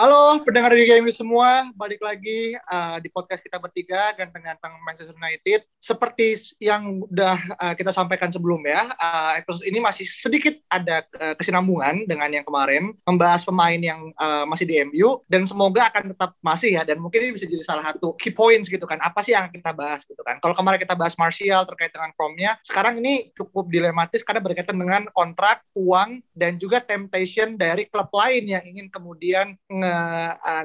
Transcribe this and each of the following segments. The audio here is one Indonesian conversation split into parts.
Halo pendengar di game semua, balik lagi uh, di podcast kita bertiga ganteng-ganteng Manchester United. Seperti yang udah uh, kita sampaikan sebelumnya, uh, episode ini masih sedikit ada uh, kesinambungan dengan yang kemarin, membahas pemain yang uh, masih di MU dan semoga akan tetap masih ya dan mungkin ini bisa jadi salah satu key points gitu kan. Apa sih yang kita bahas gitu kan? Kalau kemarin kita bahas Martial terkait dengan formnya, sekarang ini cukup dilematis karena berkaitan dengan kontrak, uang dan juga temptation dari klub lain yang ingin kemudian uh,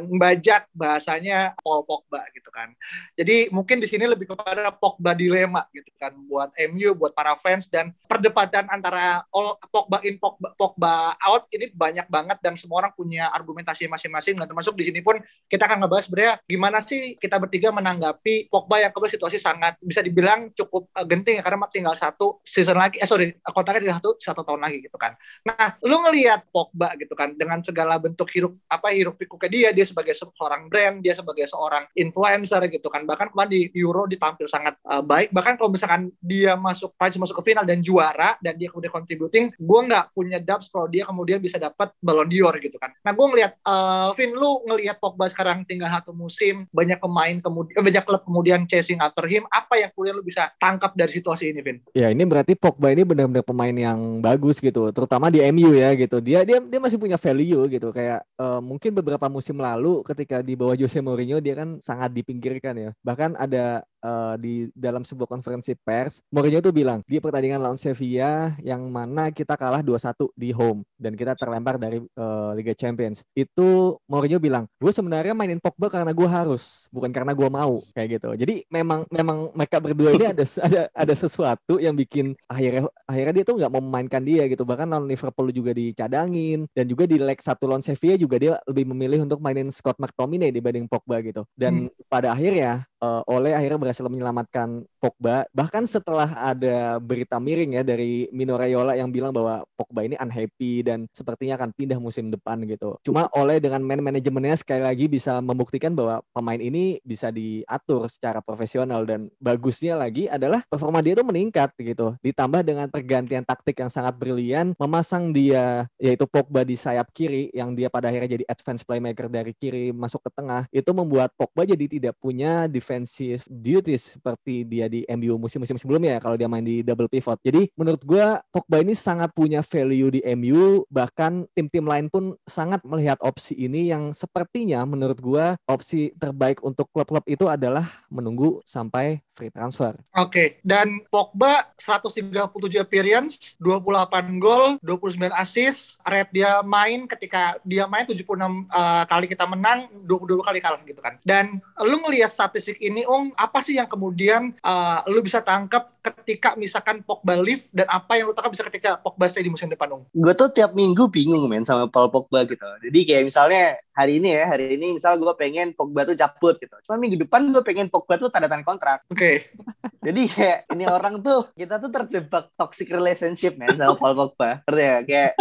membajak bahasanya Paul Pogba gitu kan. Jadi mungkin di sini lebih kepada Pogba dilema gitu kan buat MU, buat para fans dan perdebatan antara all Pogba in Pogba, Pogba out ini banyak banget dan semua orang punya argumentasi masing-masing. Dan termasuk di sini pun kita akan ngebahas sebenarnya gimana sih kita bertiga menanggapi Pogba yang kebetulan situasi sangat bisa dibilang cukup uh, genting karena tinggal satu season lagi, eh sorry kontraknya tinggal satu satu tahun lagi gitu kan. Nah, lu ngelihat Pogba gitu kan dengan segala bentuk hirup apa hirup pikuk ke dia dia sebagai seorang brand dia sebagai seorang influencer gitu kan. Bahkan kemarin di Euro ditampil sangat uh, baik. Bahkan kalau misalkan dia masuk Prancis masuk ke final dan juara dan dia kemudian contributing gue nggak punya doubts kalau dia kemudian bisa dapat Ballon d'Or gitu kan. Nah gue ngelihat uh, Vin lu ngelihat Pogba sekarang tinggal satu musim banyak pemain kemudian banyak klub kemudian chasing after him apa yang kemudian lu bisa tangkap dari situasi ini Vin? Ya ini berarti Pogba ini benar-benar pemain yang bagus gitu terutama di MU ya gitu. Dia dia dia masih punya value gitu kayak uh, mungkin beberapa musim lalu ketika di bawah Jose Mourinho dia kan sangat dipinggirkan ya. Bahkan ada uh, di dalam sebuah konferensi pers, Mourinho tuh bilang di pertandingan lawan Sevilla yang mana kita kalah 2-1 di home dan kita terlempar dari uh, Liga Champions. Itu Mourinho bilang, gue sebenarnya mainin Pogba karena gue harus, bukan karena gue mau kayak gitu. Jadi memang memang mereka berdua ini ada ada ada sesuatu yang bikin akhirnya akhirnya dia tuh nggak mau memainkan dia gitu. Bahkan lawan Liverpool juga dicadangin dan juga di leg satu lawan Sevilla juga dia lebih memilih untuk mainin Scott McTominay dibanding Pogba gitu. Dan hmm. pada akhirnya uh, Ole akhirnya berhasil menyelamatkan Pogba. Bahkan setelah ada berita miring ya dari Mino Raiola yang bilang bahwa Pogba ini unhappy dan sepertinya akan pindah musim depan gitu. Cuma Ole dengan man manajemennya sekali lagi bisa membuktikan bahwa pemain ini bisa diatur secara profesional dan bagusnya lagi adalah performa dia itu meningkat gitu. Ditambah dengan pergantian taktik yang sangat brilian, memasang dia yaitu Pogba di sayap kiri yang dia pada akhirnya jadi advance playmaker dari kiri masuk ke tengah, itu membuat Pogba jadi tidak punya defensive duties seperti dia di MU musim-musim sebelumnya ya kalau dia main di double pivot. Jadi menurut gue Pogba ini sangat punya value di MU bahkan tim-tim lain pun sangat melihat opsi ini yang sepertinya menurut gue opsi terbaik untuk klub-klub itu adalah menunggu sampai free transfer. Oke, okay. dan Pogba 137 appearance, 28 gol, 29 assist, rate dia main ketika dia main 76 uh, kali kita menang, 22 kali kalah gitu kan. Dan lu ngelihat statistik ini, Ung, apa sih yang kemudian uh, lu bisa tangkap ketika misalkan Pogba leave dan apa yang lu tangkap bisa ketika Pogba stay di musim depan, Ung? Gue tuh tiap minggu bingung men sama Paul Pogba gitu. Jadi kayak misalnya hari ini ya, hari ini misal gue pengen Pogba tuh cabut gitu. Cuma minggu depan gue pengen Pogba tuh tanda tangan kontrak. Oke. Okay. Jadi kayak ini orang tuh kita tuh terjebak toxic relationship men sama Paul Pogba. Ngerti ya? Kayak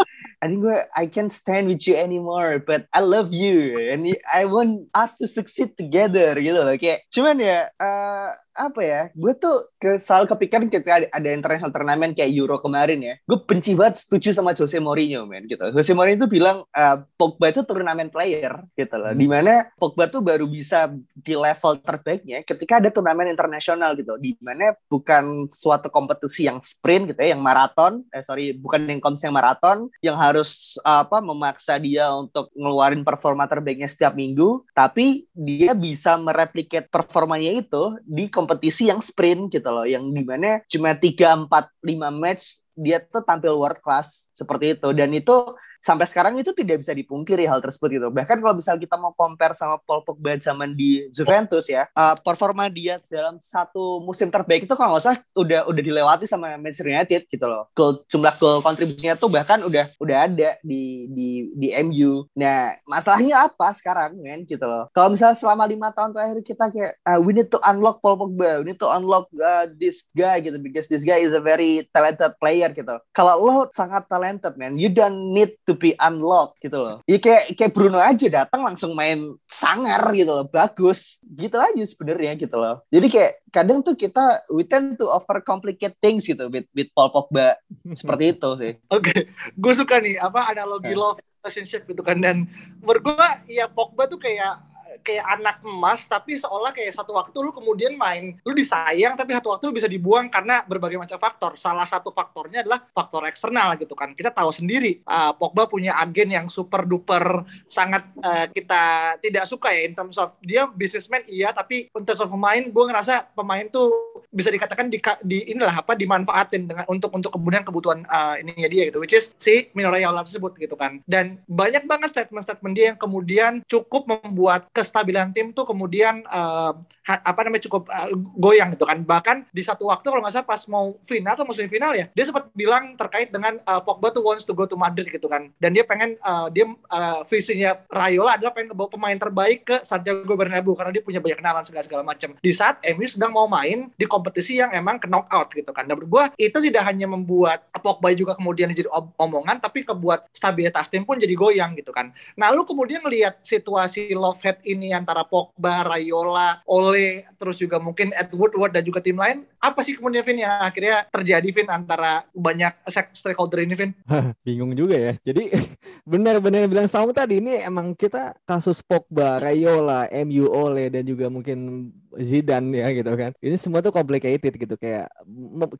I think gue I can't stand with you anymore, but I love you and I want us to succeed together gitu loh. Kayak cuman ya uh, apa ya gue tuh ke selalu kepikiran ketika ada, ada international turnamen kayak Euro kemarin ya. Gue benci banget setuju sama Jose Mourinho men gitu. Jose Mourinho itu bilang uh, Pogba itu turnamen player gitu loh. Hmm. di mana Pogba tuh baru bisa di level terbaiknya ketika ada turnamen internasional gitu. Di mana bukan suatu kompetisi yang sprint gitu ya yang maraton eh sorry bukan yang kompetisi yang maraton yang harus uh, apa memaksa dia untuk ngeluarin performa terbaiknya setiap minggu tapi dia bisa mereplikat performanya itu di kompetisi yang sprint gitu loh, yang di mana cuma 3, 4, 5 match dia tuh tampil world class seperti itu. Dan itu sampai sekarang itu tidak bisa dipungkiri hal tersebut gitu. Bahkan kalau misal kita mau compare sama Paul Pogba zaman di Juventus ya, uh, performa dia dalam satu musim terbaik itu kalau nggak salah udah udah dilewati sama Manchester United gitu loh. Goal, jumlah gol kontribusinya tuh bahkan udah udah ada di di di MU. Nah, masalahnya apa sekarang men gitu loh. Kalau misalnya selama lima tahun terakhir kita kayak uh, we need to unlock Paul Pogba, we need to unlock uh, this guy gitu because this guy is a very talented player gitu. Kalau lo sangat talented man, you don't need to be unlocked gitu loh. Ya kayak kayak Bruno aja datang langsung main sangar gitu loh, bagus. Gitu aja sebenarnya gitu loh. Jadi kayak kadang tuh kita we tend to overcomplicate things gitu with, with Paul Pogba seperti itu sih. Oke, okay. gue suka nih apa analogi yeah. love relationship gitu kan dan menurut gue ya Pogba tuh kayak kayak anak emas tapi seolah kayak satu waktu lu kemudian main. Lu disayang tapi satu waktu lu bisa dibuang karena berbagai macam faktor. Salah satu faktornya adalah faktor eksternal gitu kan. Kita tahu sendiri uh, Pogba punya agen yang super duper sangat uh, kita tidak suka ya in terms of dia businessman iya tapi untuk pemain gue ngerasa pemain tuh bisa dikatakan di, di inilah apa dimanfaatin dengan untuk untuk kemudian kebutuhan uh, ininya dia gitu which is si Mino Raiola tersebut gitu kan. Dan banyak banget statement-statement dia yang kemudian cukup membuat ke kestabilan tim tuh kemudian uh, apa namanya cukup uh, goyang gitu kan. Bahkan di satu waktu kalau nggak salah pas mau final atau musim final ya, dia sempat bilang terkait dengan uh, Pogba tuh wants to go to Madrid gitu kan. Dan dia pengen uh, dia uh, visinya Rayola adalah pengen bawa pemain terbaik ke Santiago Bernabeu karena dia punya banyak kenalan segala segala macam. Di saat MU sedang mau main di kompetisi yang emang ke knockout gitu kan. Dan menurut gue itu tidak hanya membuat Pogba juga kemudian jadi omongan, tapi kebuat stabilitas tim pun jadi goyang gitu kan. Nah lu kemudian melihat situasi love head ini antara Pogba, Rayola, Ole Ole, terus juga mungkin Edward Woodward dan juga tim lain, apa sih kemudian Vin yang akhirnya terjadi Vin antara banyak stakeholder ini Vin? Bingung juga ya. Jadi benar-benar bilang sama tadi ini emang kita kasus Pogba, Rayola, MU Ole dan juga mungkin Zidane ya gitu kan. Ini semua tuh complicated gitu kayak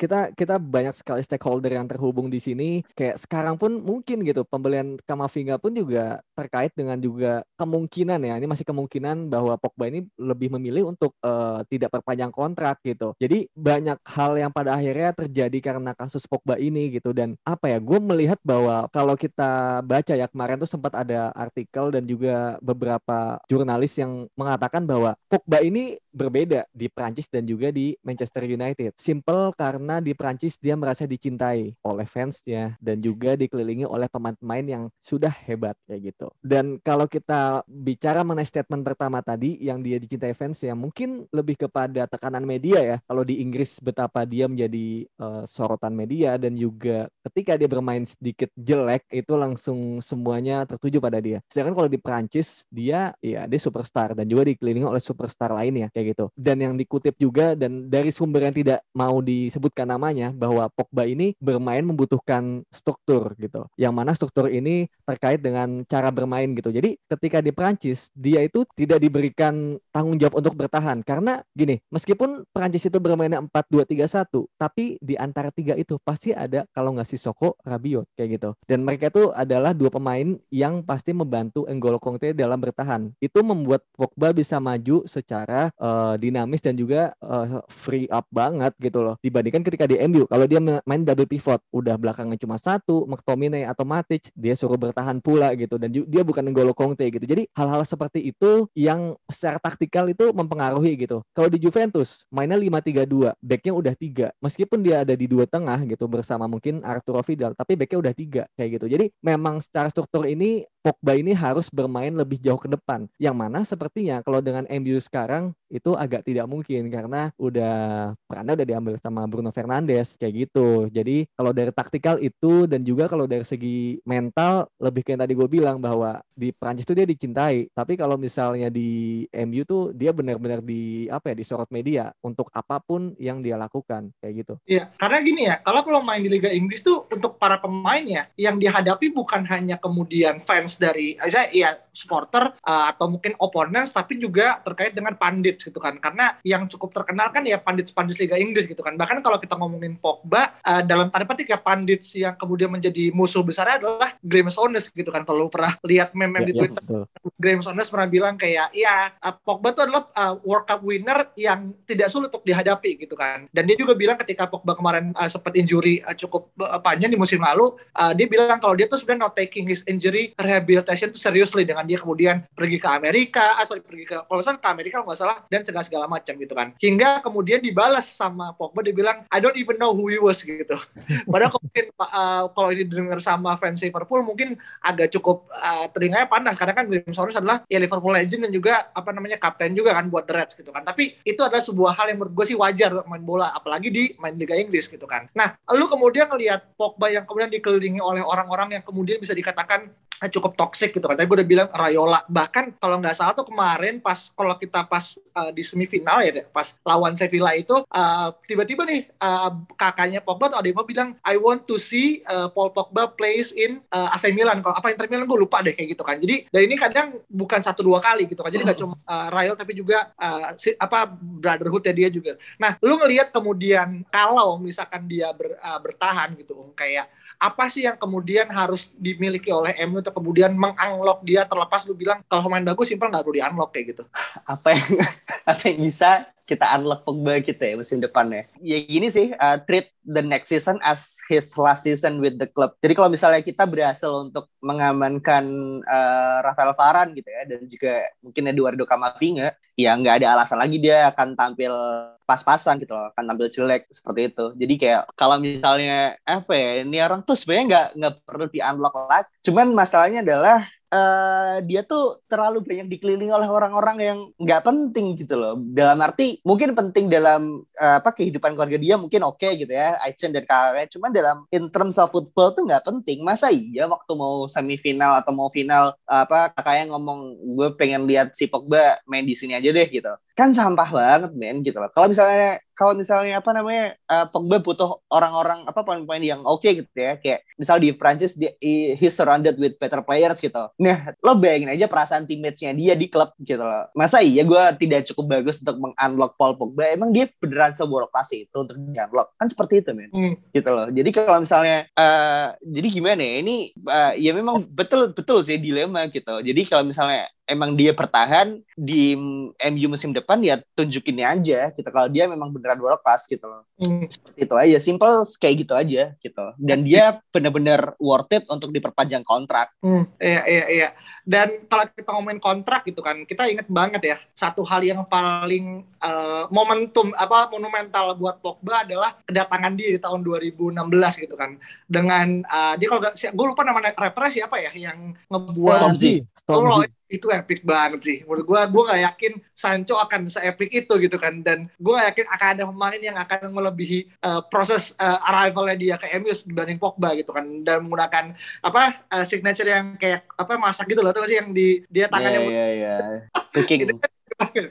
kita kita banyak sekali stakeholder yang terhubung di sini. Kayak sekarang pun mungkin gitu pembelian Kamavinga pun juga terkait dengan juga kemungkinan ya. Ini masih kemungkinan bahwa Pogba ini lebih memilih untuk uh, tidak perpanjang kontrak gitu. Jadi banyak hal yang pada akhirnya terjadi karena kasus Pogba ini gitu. Dan apa ya gue melihat bahwa kalau kita baca ya kemarin tuh sempat ada artikel dan juga beberapa jurnalis yang mengatakan bahwa Pogba ini berbeda di Prancis dan juga di Manchester United. Simple karena di Prancis dia merasa dicintai oleh fansnya dan juga dikelilingi oleh pemain-pemain yang sudah hebat kayak gitu. Dan kalau kita bicara mengenai statement pertama tadi yang dia dicintai fans ya mungkin lebih kepada tekanan media ya. Kalau di Inggris betapa dia menjadi uh, sorotan media dan juga ketika dia bermain sedikit jelek itu langsung semuanya tertuju pada dia. Sedangkan kalau di Prancis dia ya dia superstar dan juga dikelilingi oleh superstar lainnya kayak gitu. Dan yang dikutip juga dan dari sumber yang tidak mau disebutkan namanya bahwa Pogba ini bermain membutuhkan struktur gitu. Yang mana struktur ini terkait dengan cara bermain gitu. Jadi ketika di Prancis dia itu tidak diberikan tanggung jawab untuk bertahan karena gini meskipun Prancis itu bermainnya 4-2-3-1 tapi di antara tiga itu pasti ada kalau nggak si Soko Rabiot kayak gitu dan mereka itu adalah dua pemain yang pasti membantu N'Golo Kante dalam bertahan itu membuat Pogba bisa maju secara uh, dinamis dan juga uh, free up banget gitu loh dibandingkan ketika di MU kalau dia main double pivot udah belakangnya cuma satu McTominay atau Matic dia suruh bertahan pula gitu dan dia bukan N'Golo Kante gitu jadi hal-hal seperti itu yang secara taktikal itu mempengaruhi mempengaruhi gitu. Kalau di Juventus mainnya 5-3-2, backnya udah tiga. Meskipun dia ada di dua tengah gitu bersama mungkin Arturo Vidal, tapi backnya udah tiga kayak gitu. Jadi memang secara struktur ini Pogba ini harus bermain lebih jauh ke depan. Yang mana sepertinya kalau dengan MU sekarang itu agak tidak mungkin karena udah perannya udah diambil sama Bruno Fernandes kayak gitu. Jadi kalau dari taktikal itu dan juga kalau dari segi mental lebih kayak tadi gue bilang bahwa di Prancis tuh dia dicintai. Tapi kalau misalnya di MU tuh dia benar-benar di apa ya disorot media untuk apa pun yang dia lakukan kayak gitu. Iya, karena gini ya, kalau kalau main di Liga Inggris tuh untuk para pemain ya yang dihadapi bukan hanya kemudian fans dari saya iya supporter uh, atau mungkin opponents tapi juga terkait dengan pandit gitu kan. Karena yang cukup terkenal kan ya pandit-pandit Liga Inggris gitu kan. Bahkan kalau kita ngomongin Pogba uh, dalam tanda petik ya pandit yang kemudian menjadi musuh besar adalah Graham Souness gitu kan. Kalau pernah lihat meme-meme ya, di ya, Twitter ya, Graham Souness pernah bilang kayak ya uh, Pogba itu adalah uh, World Cup winner yang tidak sulit untuk dihadapi gitu kan. Dan dia juga bilang ketika Pogba kemarin uh, sempat injury uh, cukup uh, panjang di musim lalu uh, dia bilang kalau dia tuh sebenarnya not taking his injury rehabilitation itu seriously dengan dia kemudian pergi ke Amerika, ah, sorry pergi ke kalau ke Amerika kalau nggak salah dan segala segala macam gitu kan. Hingga kemudian dibalas sama Pogba dia bilang I don't even know who he was gitu. Padahal mungkin uh, kalau ini dengar sama fans Liverpool mungkin agak cukup uh, telinganya panas karena kan Graham Souness adalah ya Liverpool legend dan juga apa namanya kapten juga kan buat The Reds gitu kan. Tapi itu adalah sebuah hal yang menurut gue sih wajar main bola apalagi di main Liga Inggris gitu kan. Nah, lu kemudian ngelihat Pogba yang kemudian dikelilingi oleh orang-orang yang kemudian bisa dikatakan cukup toxic gitu kan. Tadi gue udah bilang Rayola. Bahkan kalau nggak salah tuh kemarin pas kalau kita pas uh, di semifinal ya, pas lawan Sevilla itu uh, tiba-tiba nih uh, kakaknya Pogba tuh ada yang mau bilang I want to see uh, Paul Pogba plays in uh, AC Milan. Kalau apa Inter Milan gue lupa deh kayak gitu kan. Jadi dan ini kadang bukan satu dua kali gitu kan. Jadi nggak cuma uh, Rayola tapi juga uh, si, apa brotherhood ya dia juga. Nah, lu ngelihat kemudian kalau misalkan dia ber, uh, bertahan gitu, kayak apa sih yang kemudian harus dimiliki oleh MU untuk kemudian mengunlock dia terlepas lu bilang kalau main bagus simpel nggak perlu di unlock kayak gitu? Apa yang apa yang bisa kita unlock Pogba kita ya musim depan ya. Ya gini sih, uh, treat the next season as his last season with the club. Jadi kalau misalnya kita berhasil untuk mengamankan uh, Rafael Varane gitu ya, dan juga mungkin Eduardo Camavinga, ya nggak ada alasan lagi dia akan tampil pas-pasan gitu loh, akan tampil jelek seperti itu. Jadi kayak kalau misalnya apa ya, ini orang tuh sebenarnya nggak nggak perlu di unlock lagi. Cuman masalahnya adalah uh, dia tuh terlalu banyak dikelilingi oleh orang-orang yang nggak penting gitu loh. Dalam arti mungkin penting dalam uh, apa kehidupan keluarga dia mungkin oke okay gitu ya, Aichen dan kakaknya. Cuman dalam in terms of football tuh nggak penting. Masa iya waktu mau semifinal atau mau final uh, apa kakaknya ngomong gue pengen lihat si Pogba main di sini aja deh gitu. Kan sampah banget men gitu loh. Kalau misalnya kalau misalnya apa namanya uh, Pogba butuh orang-orang apa pemain-pemain yang oke okay gitu ya. Kayak misal di Prancis dia he surrounded with better players gitu. Nah lo bayangin aja perasaan teammates-nya dia di klub gitu loh. Masa iya gue tidak cukup bagus untuk mengunlock Paul Pogba? Emang dia beneran sebuah lokasi itu untuk di unlock kan seperti itu men. Hmm. gitu loh. Jadi kalau misalnya uh, jadi gimana ya? Ini uh, ya memang betul betul sih dilema gitu. Jadi kalau misalnya emang dia bertahan di MU musim depan ya tunjukinnya aja gitu. Kalau dia memang beneran world class gitu loh. Hmm. seperti itu aja. Simple kayak gitu aja gitu. Dan dia bener-bener worth it untuk diperpanjang kontrak. Hmm. iya iya iya dan kalau kita ngomongin kontrak gitu kan kita inget banget ya satu hal yang paling uh, momentum apa monumental buat Pogba adalah kedatangan dia di tahun 2016 gitu kan dengan uh, dia kalau gak, gue lupa nama rappernya siapa ya yang ngebuat Stormzy. Stormzy itu epic banget sih. Menurut gue, gue gak yakin Sancho akan se-epic itu gitu kan. Dan gue gak yakin akan ada pemain yang akan melebihi uh, proses uh, arrivalnya dia ke MU dibanding Pogba gitu kan. Dan menggunakan apa uh, signature yang kayak apa masak gitu loh. Tuh sih yang di dia tangannya. Iya, iya, iya. Cooking.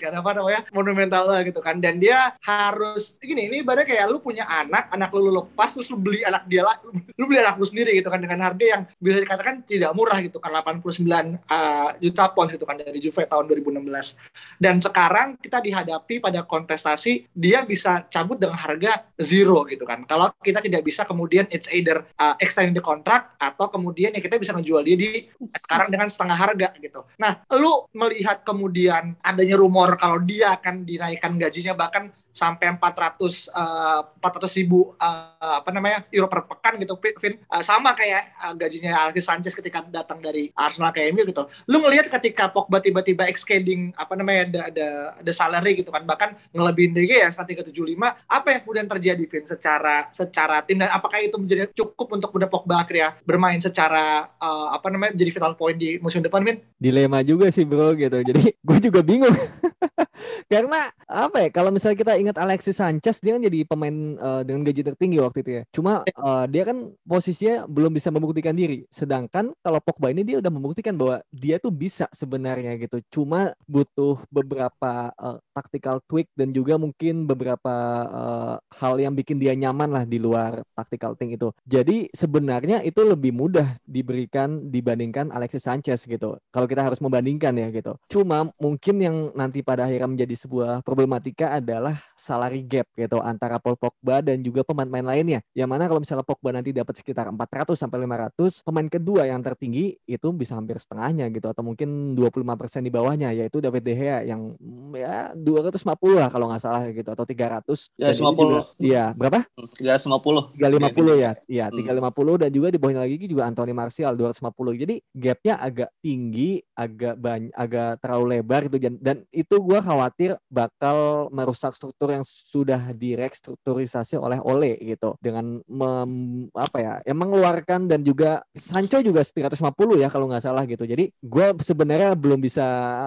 kan apa namanya? Monumental lah gitu kan. Dan dia harus gini ini ibaratnya kayak lu punya anak anak lu, lu lepas terus lu beli anak dia lah lu beli anak lu sendiri gitu kan dengan harga yang bisa dikatakan tidak murah gitu kan 89 uh, juta pounds gitu kan dari Juve tahun 2016 dan sekarang kita dihadapi pada kontestasi dia bisa cabut dengan harga zero gitu kan. Kalau kita tidak bisa kemudian it's either uh, extend the contract atau kemudian ya kita bisa menjual dia di sekarang dengan setengah harga gitu. Nah lu melihat kemudian adanya rumor kalau dia akan dinaikkan gajinya bahkan sampai 400 uh, 400 ribu uh, apa namanya euro per pekan gitu Vin. Uh, sama kayak uh, gajinya Alexis Sanchez ketika datang dari Arsenal ke MU gitu. Lu ngelihat ketika Pogba tiba-tiba extending apa namanya ada ada ada salary gitu kan bahkan ngelebihin DG ya sampai 375 apa yang kemudian terjadi Vin secara secara tim dan apakah itu menjadi cukup untuk udah Pogba akhirnya bermain secara uh, apa namanya jadi vital point di musim depan Vin? Dilema juga sih bro gitu. Jadi gue juga bingung Karena apa ya? Kalau misalnya kita ingat Alexis Sanchez, dia kan jadi pemain uh, dengan gaji tertinggi waktu itu ya. Cuma uh, dia kan posisinya belum bisa membuktikan diri. Sedangkan kalau Pogba ini dia udah membuktikan bahwa dia tuh bisa sebenarnya gitu. Cuma butuh beberapa uh, tactical tweak dan juga mungkin beberapa uh, hal yang bikin dia nyaman lah di luar tactical thing itu. Jadi sebenarnya itu lebih mudah diberikan dibandingkan Alexis Sanchez gitu. Kalau kita harus membandingkan ya gitu. Cuma mungkin yang nanti pada akhirnya menjadi sebuah problematika adalah salary gap gitu antara Paul Pogba dan juga pemain-pemain lainnya. Yang mana kalau misalnya Pogba nanti dapat sekitar 400 sampai 500, pemain kedua yang tertinggi itu bisa hampir setengahnya gitu atau mungkin 25% di bawahnya yaitu David De Gea yang ya 250 lah kalau nggak salah gitu atau 300. Ya, 50. Iya, berapa? 350. 350 ya. Iya, 350 hmm. dan juga di bawahnya lagi juga Anthony Martial 250. Jadi gapnya agak tinggi, agak banyak agak terlalu lebar gitu dan, dan itu gue khawatir bakal merusak struktur yang sudah direkstrukturisasi oleh Ole gitu dengan mem, apa ya, yang mengeluarkan dan juga Sancho juga 350 ya kalau nggak salah gitu. Jadi gue sebenarnya belum bisa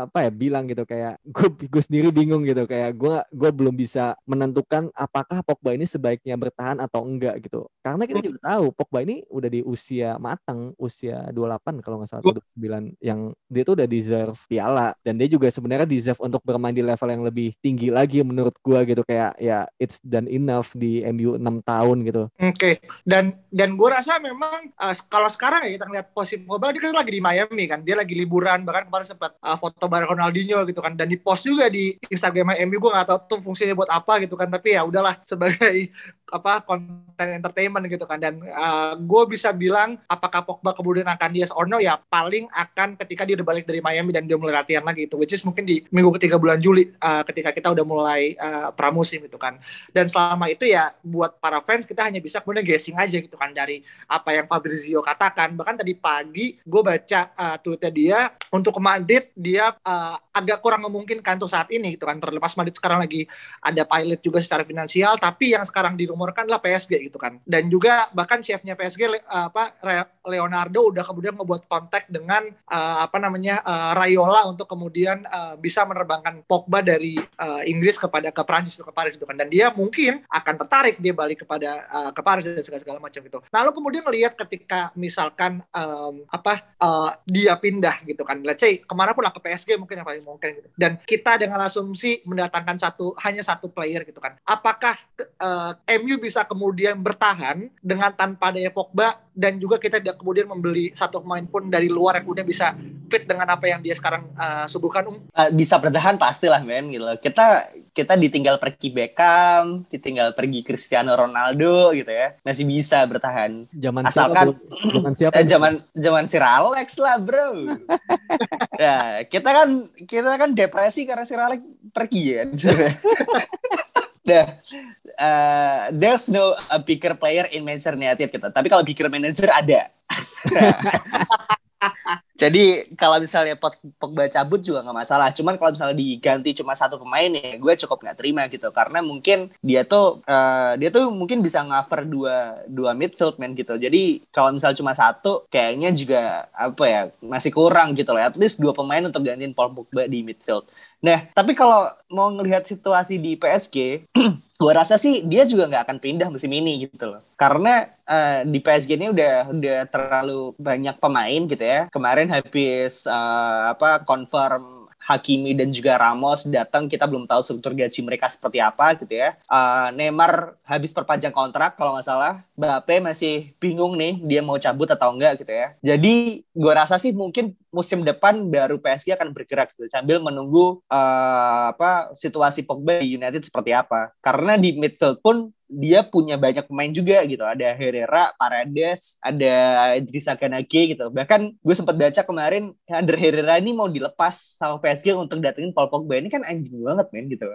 apa ya bilang gitu kayak gue gue sendiri bingung gitu kayak gue gue belum bisa menentukan apakah Pogba ini sebaiknya bertahan atau enggak gitu. Karena kita juga tahu Pogba ini udah di usia matang, usia 28 kalau nggak salah 29 yang dia tuh udah deserve piala dan dia juga sebenarnya deserve untuk bermain di level yang lebih tinggi lagi menurut gua gitu kayak ya it's done enough di MU 6 tahun gitu. Oke. Okay. Dan dan gua rasa memang uh, kalau sekarang ya kita ngeliat posisi Pogba dia kan lagi di Miami kan. Dia lagi liburan bahkan kemarin sempat uh, foto bareng Ronaldinho gitu kan dan di post juga di Instagram MU gua nggak tahu tuh fungsinya buat apa gitu kan tapi ya udahlah sebagai apa konten entertainment gitu kan. Dan uh, eh, gue bisa bilang apakah Pogba kemudian akan yes or no ya paling akan ketika dia udah balik dari Miami dan dia mulai latihan lagi itu which is mungkin di minggu ketiga bulan Juli uh, ketika kita udah mulai uh, pramusim itu kan. Dan selama itu ya buat para fans kita hanya bisa kemudian guessing aja gitu kan dari apa yang Fabrizio katakan. Bahkan tadi pagi gue baca uh, tweetnya dia untuk ke Madrid dia agak kurang memungkinkan untuk saat ini gitu kan terlepas Madrid sekarang lagi ada pilot juga secara finansial tapi yang sekarang di diumurkan adalah PSG gitu kan. Dan juga bahkan chefnya PSG apa Leonardo udah kemudian membuat kontak dengan uh, apa namanya uh, Rayola untuk kemudian uh, bisa menerbangkan Pogba dari uh, Inggris kepada ke Prancis ke Paris gitu kan. Dan dia mungkin akan tertarik dia balik kepada uh, ke Paris dan segala, segala macam gitu. Lalu kemudian melihat ketika misalkan um, apa uh, dia pindah gitu kan. Let's say ke mana pun lah ke PSG mungkin yang paling mungkin gitu. Dan kita dengan asumsi mendatangkan satu hanya satu player gitu kan. Apakah uh, MU bisa kemudian bertahan dengan tanpa adanya Pogba dan juga kita tidak kemudian membeli satu pemain pun dari luar yang kemudian bisa fit dengan apa yang dia sekarang uh, suguhkan. Um. Uh, bisa bertahan pastilah men gitu. Kita kita ditinggal pergi Beckham ditinggal pergi Cristiano Ronaldo gitu ya. Masih bisa bertahan. Zaman asalkan siapa, zaman siapa eh, zaman zaman Sir Alex lah bro. Ya kita kan kita kan depresi karena Sir Alex pergi ya Nah, uh, there's no a bigger player in Manchester United gitu. Tapi kalau bigger manager ada. Jadi kalau misalnya Pogba cabut juga nggak masalah. Cuman kalau misalnya diganti cuma satu pemain ya, gue cukup nggak terima gitu. Karena mungkin dia tuh uh, dia tuh mungkin bisa cover dua dua midfield man gitu. Jadi kalau misalnya cuma satu, kayaknya juga apa ya masih kurang gitu loh. At least dua pemain untuk gantiin Paul Pogba di midfield. Nah, tapi kalau mau ngelihat situasi di PSG, gue rasa sih dia juga nggak akan pindah musim ini gitu loh. Karena uh, di PSG ini udah udah terlalu banyak pemain gitu ya. Kemarin habis uh, apa confirm Hakimi dan juga Ramos datang kita belum tahu struktur gaji mereka seperti apa gitu ya. Uh, Neymar habis perpanjang kontrak kalau nggak salah. Mbappe masih bingung nih dia mau cabut atau enggak gitu ya. Jadi gue rasa sih mungkin musim depan baru PSG akan bergerak gitu, sambil menunggu uh, apa situasi Pogba di United seperti apa. Karena di midfield pun dia punya banyak pemain juga gitu. Ada Herrera, Paredes, ada Idrissa Ganage gitu. Bahkan gue sempat baca kemarin Ander Herrera ini mau dilepas sama PSG untuk datengin Paul Pogba. Ini kan anjing banget men gitu.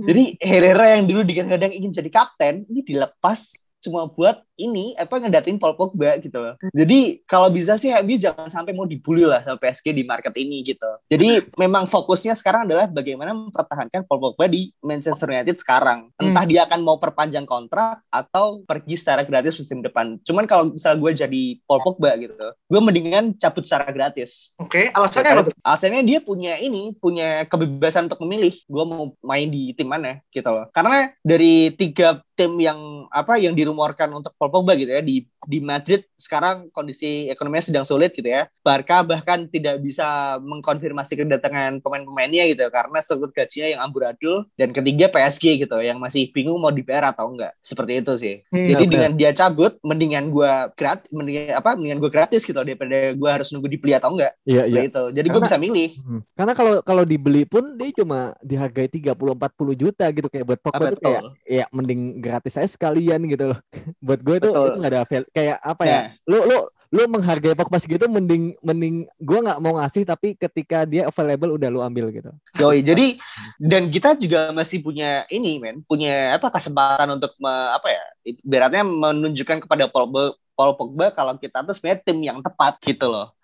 Jadi Herrera yang dulu digadang-gadang ingin jadi kapten, ini dilepas cuma buat ini apa ngedatin Paul Pogba gitu loh. Jadi kalau bisa sih MU jangan sampai mau dibully lah sama PSG di market ini gitu. Jadi memang fokusnya sekarang adalah bagaimana mempertahankan Paul Pogba di Manchester United sekarang. Entah dia akan mau perpanjang kontrak atau pergi secara gratis musim depan. Cuman kalau misal gue jadi Paul Pogba gitu, gue mendingan cabut secara gratis. Oke, alasannya apa tuh? Alasannya dia punya ini, punya kebebasan untuk memilih gue mau main di tim mana gitu loh. Karena dari tiga tim yang apa yang dirumorkan untuk Paul Pogba gitu ya di di Madrid sekarang kondisi ekonominya sedang sulit gitu ya. Barca bahkan tidak bisa mengkonfirmasi kedatangan pemain-pemainnya gitu karena sebut gajinya yang amburadul dan ketiga PSG gitu yang masih bingung mau dibayar atau enggak. Seperti itu sih. Hmm, Jadi oke. dengan dia cabut mendingan gua gratis mendingan apa mendingan gua gratis gitu daripada gua harus nunggu dibeli atau enggak. Iya, Seperti iya. itu. Jadi gua Karena- bisa milih. Hmm. Karena kalau kalau dibeli pun dia cuma dihargai 30 40 juta gitu kayak buat Pogba tuh kayak ya mending gratis saya sekalian gitu loh. buat gue itu Betul. itu nggak ada val- kayak apa ya? Nah. Lu lu lu menghargai Pogba segitu mending mending gue nggak mau ngasih tapi ketika dia available udah lu ambil gitu. Yoi, jadi dan kita juga masih punya ini men, punya apa kesempatan untuk me- apa ya? Ibaratnya menunjukkan kepada Paul, Pogba- Paul Pogba kalau kita tuh sebenarnya tim yang tepat gitu loh.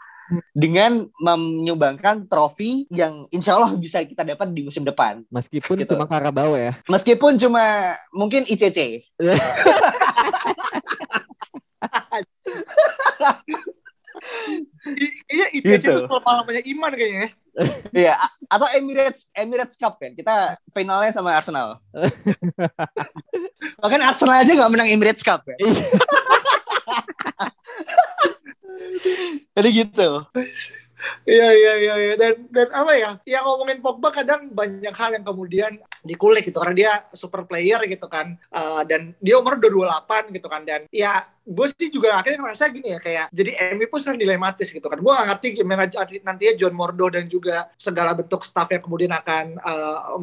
Dengan menyumbangkan trofi yang insya Allah bisa kita dapat di musim depan. Meskipun Gitu. cuma Karabau ya. Meskipun cuma mungkin ICC. Iya, itu Gitu. itu selama-lamanya iman kayaknya ya. Iya, atau Emirates Emirates Cup kan. Kita finalnya sama Arsenal. Bahkan Arsenal aja nggak menang Emirates Cup ya. Jadi gitu. Iya iya iya iya. dan dan apa ya? Yang ngomongin Pogba kadang banyak hal yang kemudian dikulik gitu karena dia super player gitu kan. Eh, dan dia umur udah 28 gitu kan dan ya gue sih juga akhirnya ngerasa gini ya kayak jadi MU pun sering dilematis gitu kan gue gak ngerti gimana nantinya John Mordo dan juga segala bentuk staff yang kemudian akan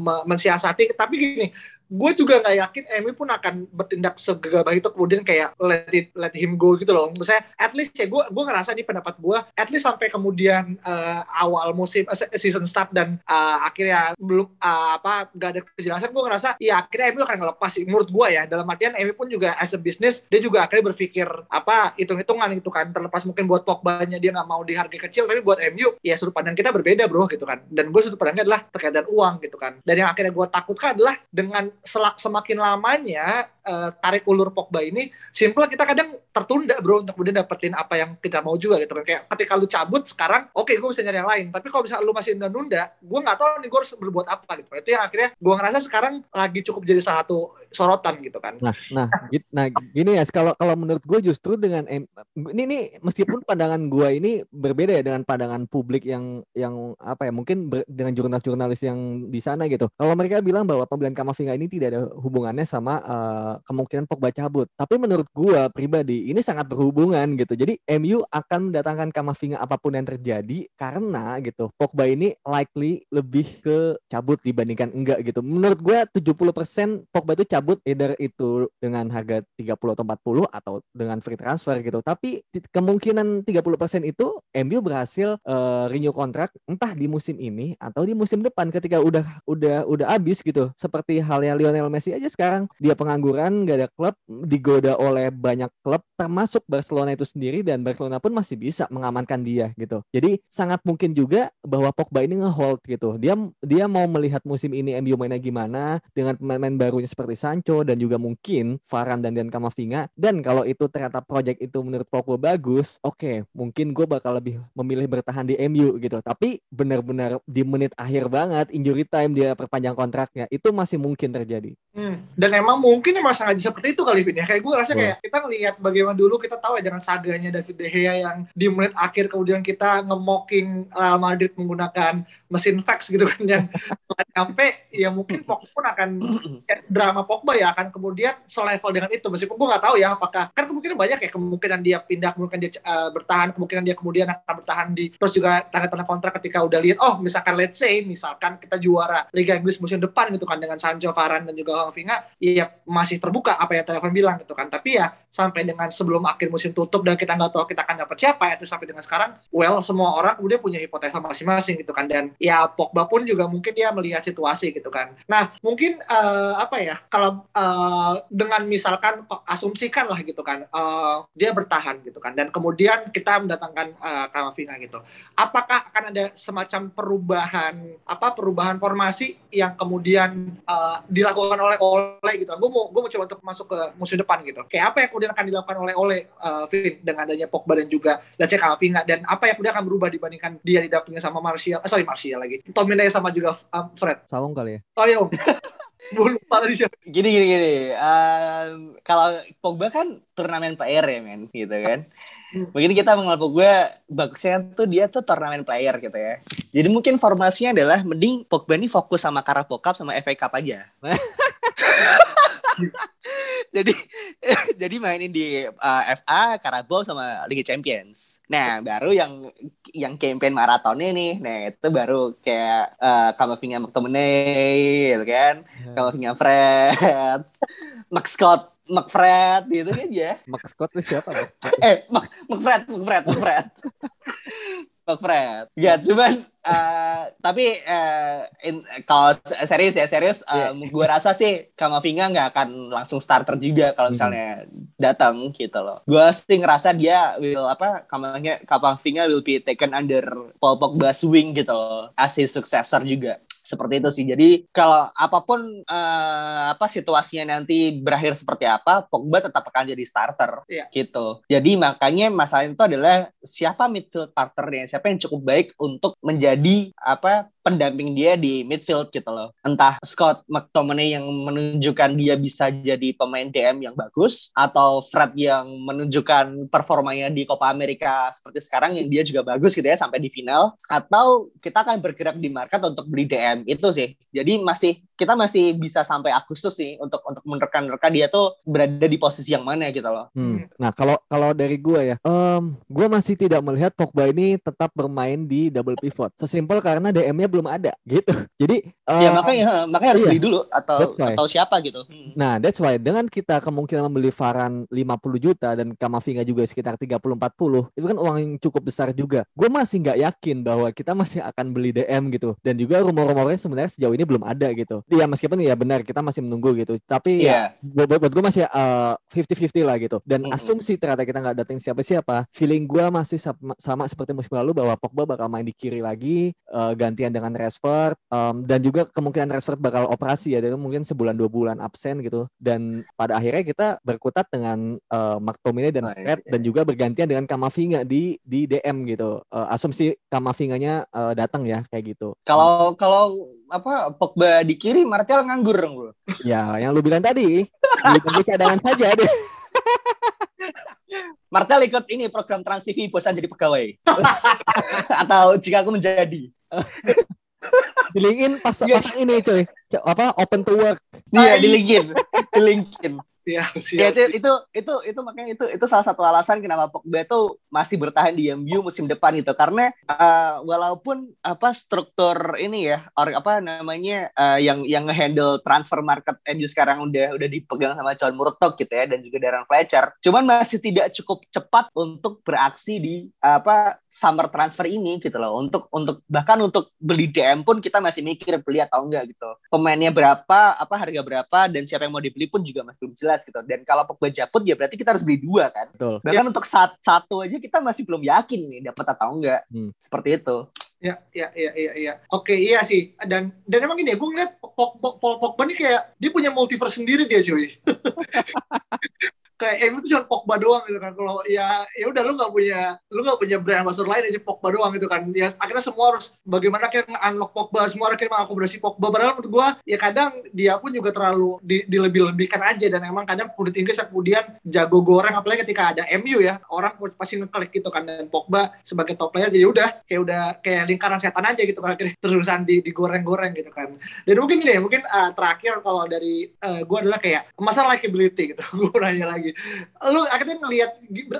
me- mensiasati tapi gini gue juga nggak yakin MU pun akan bertindak segagah itu kemudian kayak let it, let him go gitu loh. Misalnya at least ya gue gue ngerasa di pendapat gue at least sampai kemudian eh, awal musim se- season start dan eh, akhirnya belum eh, apa gak ada kejelasan gue ngerasa ya akhirnya MU akan ngelepas sih menurut gue ya. Dalam artian MU pun juga as a business dia juga akhirnya berpikir apa hitung-hitungan gitu kan. Terlepas mungkin buat Pogba-nya dia nggak mau dihargai kecil tapi buat MU ya sudut pandang kita berbeda bro gitu kan. Dan gue sudut pandangnya adalah terkait dengan uang gitu kan. Dan yang akhirnya gue takutkan adalah dengan semakin lamanya eh, tarik ulur Pogba ini simple kita kadang tertunda bro untuk kemudian dapetin apa yang kita mau juga gitu. Kan kayak ketika lu cabut sekarang oke gue bisa nyari yang lain. Tapi kalau misalnya lu masih nunda-nunda gue nggak tahu nih gue harus berbuat apa gitu. Itu yang akhirnya gue ngerasa sekarang lagi cukup jadi salah satu sorotan gitu kan. Nah, nah, nah gini ya, kalau kalau menurut gue justru dengan ini ini meskipun pandangan gue ini berbeda ya dengan pandangan publik yang yang apa ya mungkin ber- dengan jurnalis-jurnalis yang di sana gitu. Kalau mereka bilang bahwa pembelian Kamavinga ini tidak ada hubungannya sama kemungkinan Pogba cabut, tapi menurut gue pribadi ini sangat berhubungan gitu. Jadi MU akan mendatangkan Kamavinga apa pun yang terjadi karena gitu Pogba ini likely lebih ke cabut dibandingkan enggak gitu. Menurut gue 70% Pogba itu cabut either itu dengan harga 30 atau 40 atau dengan free transfer gitu. Tapi kemungkinan 30% itu MU berhasil eh, renew kontrak entah di musim ini atau di musim depan ketika udah udah udah habis gitu. Seperti halnya Lionel Messi aja sekarang dia pengangguran gak ada klub digoda oleh banyak klub termasuk Barcelona itu sendiri dan Barcelona pun masih bisa mengamankan dia gitu. Jadi sangat mungkin juga bahwa Pogba ini ngehold gitu. Dia dia mau melihat musim ini MU mainnya gimana dengan pemain-pemain barunya seperti Sancho dan juga mungkin Varane dan Dan Kamavinga. Dan kalau itu ternyata project itu menurut Pogba bagus, oke, mungkin gue bakal lebih memilih bertahan di MU gitu. Tapi benar-benar di menit akhir banget injury time dia perpanjang kontraknya itu masih mungkin terjadi. Hmm. Dan emang mungkin sengaja seperti itu kali Vin ya. Kayak gue rasa Betul. kayak kita ngelihat bagaimana dulu kita tahu ya dengan saganya David De Gea yang di menit akhir kemudian kita ngemoking Real Madrid menggunakan mesin fax gitu kan yang nyampe ya mungkin Pogba pun akan ya, drama Pogba ya akan kemudian selevel dengan itu. Meskipun gue nggak tahu ya apakah kan kemungkinan banyak ya kemungkinan dia pindah kemungkinan dia eh, bertahan kemungkinan dia kemudian akan bertahan di terus juga tanda-tanda kontrak ketika udah lihat oh misalkan let's say misalkan kita juara Liga Inggris musim depan gitu kan dengan Sancho, Varane dan juga Kamavinga ya masih terbuka apa yang telepon bilang gitu kan. Tapi ya sampai dengan sebelum akhir musim tutup dan kita nggak tahu kita akan dapat siapa itu sampai dengan sekarang well semua orang udah punya hipotesa masing-masing gitu kan. Dan ya Pogba pun juga mungkin dia melihat situasi gitu kan. Nah mungkin uh, apa ya kalau uh, dengan misalkan asumsikan lah gitu kan uh, dia bertahan gitu kan dan kemudian kita mendatangkan uh, Kamavinga gitu. Apakah akan ada semacam perubahan apa perubahan formasi yang kemudian uh, dilakukan oleh Ole gitu. Gue mau gue mau coba untuk masuk ke musim depan gitu. Kayak apa yang kemudian akan dilakukan oleh Ole uh, Vin dengan adanya Pogba dan juga Lace Kamavinga dan apa yang kemudian akan berubah dibandingkan dia didampingi sama Martial, eh, sorry Martial lagi, Tomine sama juga um, Fred. Sawung kali ya? Oh iya, lupa tadi siapa. Gini gini gini. Um, kalau Pogba kan turnamen PR ya men, gitu kan. Hmm. Mungkin kita mengenal Pogba bagusnya tuh dia tuh turnamen player gitu ya. Jadi mungkin formasinya adalah mending Pogba ini fokus sama Carabao Cup sama FA Cup aja. jadi jadi mainin di uh, FA, Carabao sama Liga Champions. Nah, baru yang yang campaign maratonnya nih. Nah, itu baru kayak uh, Kamavinga McTominay gitu kan. Yeah. Kamavinga Fred, Max Scott McFred gitu kan ya. Max Scott itu siapa? eh, McFred, McFred, McFred. Fred. Ya, cuman uh, tapi uh, in, kalau serius ya serius, uh, yeah. gue rasa sih Kamavinga nggak akan langsung starter juga kalau hmm. misalnya datang gitu loh. Gue sih ngerasa dia will apa Kamavinga Kamavinga will be taken under Paul Pogba's wing gitu loh, as his successor juga seperti itu sih. Jadi kalau apa pun uh, apa situasinya nanti berakhir seperti apa, Pogba tetap akan jadi starter yeah. gitu. Jadi makanya masalah itu adalah siapa midfield partnernya, siapa yang cukup baik untuk menjadi apa pendamping dia di midfield gitu loh. Entah Scott McTominay yang menunjukkan dia bisa jadi pemain DM yang bagus atau Fred yang menunjukkan performanya di Copa America seperti sekarang yang dia juga bagus gitu ya sampai di final atau kita akan bergerak di market untuk beli DM itu sih. Jadi masih kita masih bisa sampai Agustus sih untuk untuk menerka-nerka dia tuh berada di posisi yang mana gitu loh. Hmm. Nah kalau kalau dari gue ya, um, gue masih tidak melihat Pogba ini tetap bermain di double pivot. Sesimpel karena DM-nya belum ada gitu. Jadi uh, ya makanya makanya harus iya. beli dulu atau atau siapa gitu. Hmm. Nah that's why dengan kita kemungkinan membeli Varan 50 juta dan Kamavinga juga sekitar 30-40 itu kan uang yang cukup besar juga. Gue masih nggak yakin bahwa kita masih akan beli DM gitu. Dan juga rumor-rumornya sebenarnya sejauh ini belum ada gitu. Iya meskipun ya benar kita masih menunggu gitu. Tapi yeah. ya buat, buat gue masih uh, eh, 50-50 lah gitu. Dan mm -hmm. asumsi ternyata kita nggak datang siapa-siapa. Feeling gue masih sama, sama seperti musim lalu bahwa Pogba bakal main di kiri lagi, uh, gantian dengan Rashford, um, dan juga kemungkinan Rashford bakal operasi ya. Dan mungkin sebulan dua bulan absen gitu. Dan pada akhirnya kita berkutat dengan uh, McTominay dan Fred oh, dan juga bergantian dengan Kamavinga di di DM gitu. Uh, asumsi Kamavinganya uh, datang ya kayak gitu. Kalau kalau apa Pogba di kiri, Martial nganggur dong bro. Ya, yang lu bilang tadi, di cadangan saja deh. Martial ikut ini program Trans TV bosan jadi pegawai. Atau jika aku menjadi. di LinkedIn pas, yes. ini cuy apa open to work iya di LinkedIn di LinkedIn Iya, ya, itu, itu itu itu makanya itu itu salah satu alasan kenapa Pogba itu masih bertahan di MU musim depan itu karena uh, walaupun apa struktur ini ya orang apa namanya uh, yang yang handle transfer market MU sekarang udah udah dipegang sama John Murtock gitu ya dan juga Darren Fletcher, cuman masih tidak cukup cepat untuk beraksi di apa summer transfer ini gitu loh. Untuk untuk bahkan untuk beli DM pun kita masih mikir beli atau enggak gitu. Pemainnya berapa apa harga berapa dan siapa yang mau dibeli pun juga masih belum jelas gitu. Dan kalau Pogba japut ya berarti kita harus beli dua kan. Betul. Bahkan ya. untuk saat satu aja kita masih belum yakin nih dapat atau enggak. Hmm. Seperti itu. Ya, ya, ya, ya, ya. Oke, iya sih. Dan dan emang gini, gue ngeliat Pogba, Pogba ini kayak dia punya multiverse sendiri dia cuy. kayak MU itu cuma Pogba doang gitu kan. Kalau ya ya udah lu nggak punya lu nggak punya brand ambassador lain aja Pogba doang gitu kan. Ya akhirnya semua harus bagaimana kita unlock Pogba? Semua akhirnya mengakomodasi Pogba. Padahal menurut gua ya kadang dia pun juga terlalu di, dilebih-lebihkan aja. Dan emang kadang kulit Inggris yang kemudian jago goreng apalagi ketika ada MU ya orang pasti ngeklik gitu kan. Dan Pogba sebagai top player jadi udah kayak udah kayak lingkaran setan aja gitu kan. Akhirnya terusan di digoreng-goreng gitu kan. Dan mungkin gini ya mungkin uh, terakhir kalau dari uh, gua adalah kayak masalah likability gitu. Gue nanya lagi Lu akhirnya ngelihat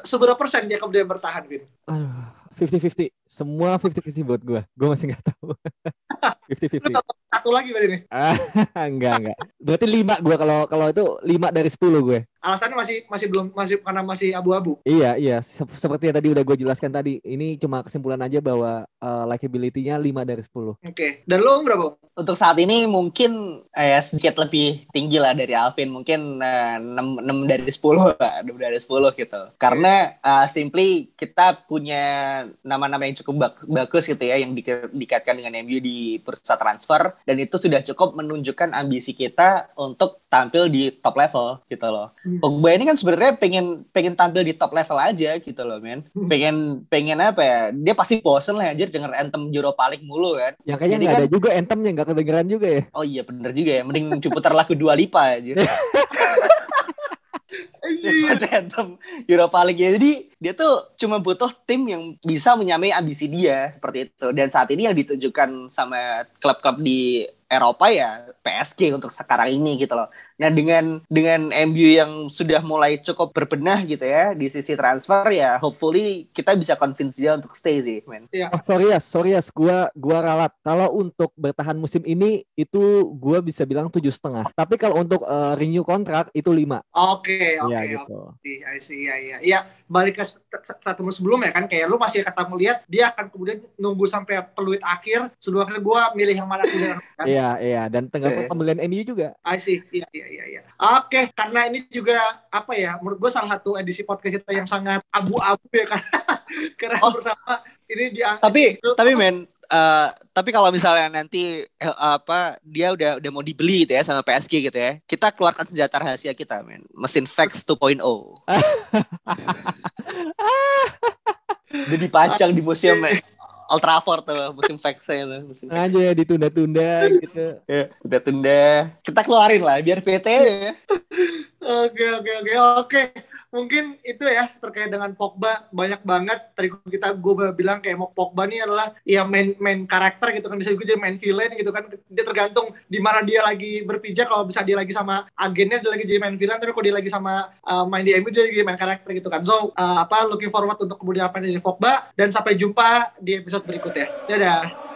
seberapa persen dia kemudian bertahan, Vin? Aduh, 50-50. Semua 50-50 buat gue. Gue masih nggak tahu. 50-50. satu, satu lagi berarti nih. Ah, enggak enggak. Berarti lima gue kalau kalau itu lima dari 10 gue. Alasannya masih masih belum masih karena masih abu-abu. Iya iya Sep- seperti yang tadi udah gue jelaskan tadi. Ini cuma kesimpulan aja bahwa uh, likability-nya 5 dari 10. Oke. Dan lo berapa? Untuk saat ini mungkin eh, sedikit lebih tinggi lah dari Alvin, mungkin eh, 6, 6 dari 10 lah, 6 dari 10 gitu. Karena eh, simply kita punya nama-nama yang cukup bak- bagus gitu ya yang di- dikaitkan dengan MU di bursa transfer dan itu sudah cukup menunjukkan ambisi kita untuk tampil di top level gitu loh. Hmm. Pogba ini kan sebenarnya pengen pengen tampil di top level aja gitu loh, men. Hmm. Pengen pengen apa ya? Dia pasti bosen lah anjir denger anthem Europa League mulu kan. Yang kayaknya Jadi kan- ada juga anthemnya nggak kedengeran juga ya. Oh iya bener juga ya, mending diputar lagu Dua Lipa aja. Daripada anthem Europa League ya. Jadi dia tuh cuma butuh tim yang bisa menyamai ambisi dia seperti itu. Dan saat ini yang ditunjukkan sama klub-klub di Eropa ya PSG untuk sekarang ini gitu loh. Nah dengan dengan MU yang sudah mulai cukup berbenah gitu ya di sisi transfer ya, hopefully kita bisa convince dia untuk stay sih, men. Oh, sorry ya, sorry ya, gua gua ralat. Kalau untuk bertahan musim ini itu gua bisa bilang tujuh setengah. Tapi kalau untuk uh, renew kontrak itu lima. Oke, oke, Iya oke. gitu. I see, iya, iya. Iya, balik ke satu musim sebelumnya kan, kayak lu masih kata melihat dia akan kemudian nunggu sampai peluit akhir, sebelum akhirnya gue milih yang mana dulu kan. Iya iya dan tengah Oke. pembelian MU juga. I see, iya, iya, iya. iya. Oke, karena ini juga, apa ya, menurut gue salah satu edisi podcast kita yang sangat abu-abu ya kan. karena Oh. pertama, ini dia tapi tapi men eh, tapi kalau misalnya nanti eh, apa dia udah udah mau dibeli gitu ya sama PSG gitu ya kita keluarkan senjata rahasia kita men. Mesin fax 2.0 udah dipajang di museum eh, Old Trafford tuh musim faxnya tuh musim fax. Aja ya ditunda-tunda gitu. ya, udah tunda kita keluarin lah biar PT ya. Oke oke oke. Oke mungkin itu ya terkait dengan Pogba banyak banget. Tadi kita gue bilang kayak mau Pogba ini adalah ya main main karakter gitu kan. Bisa juga jadi main villain gitu kan. Dia tergantung di mana dia lagi berpijak. Kalau bisa dia lagi sama agennya dia lagi jadi main villain. Tapi kalau dia lagi sama uh, main di MU dia lagi main karakter gitu kan. So uh, apa looking forward untuk kemudian apa yang jadi Pogba. Dan sampai jumpa di episode berikutnya. Dadah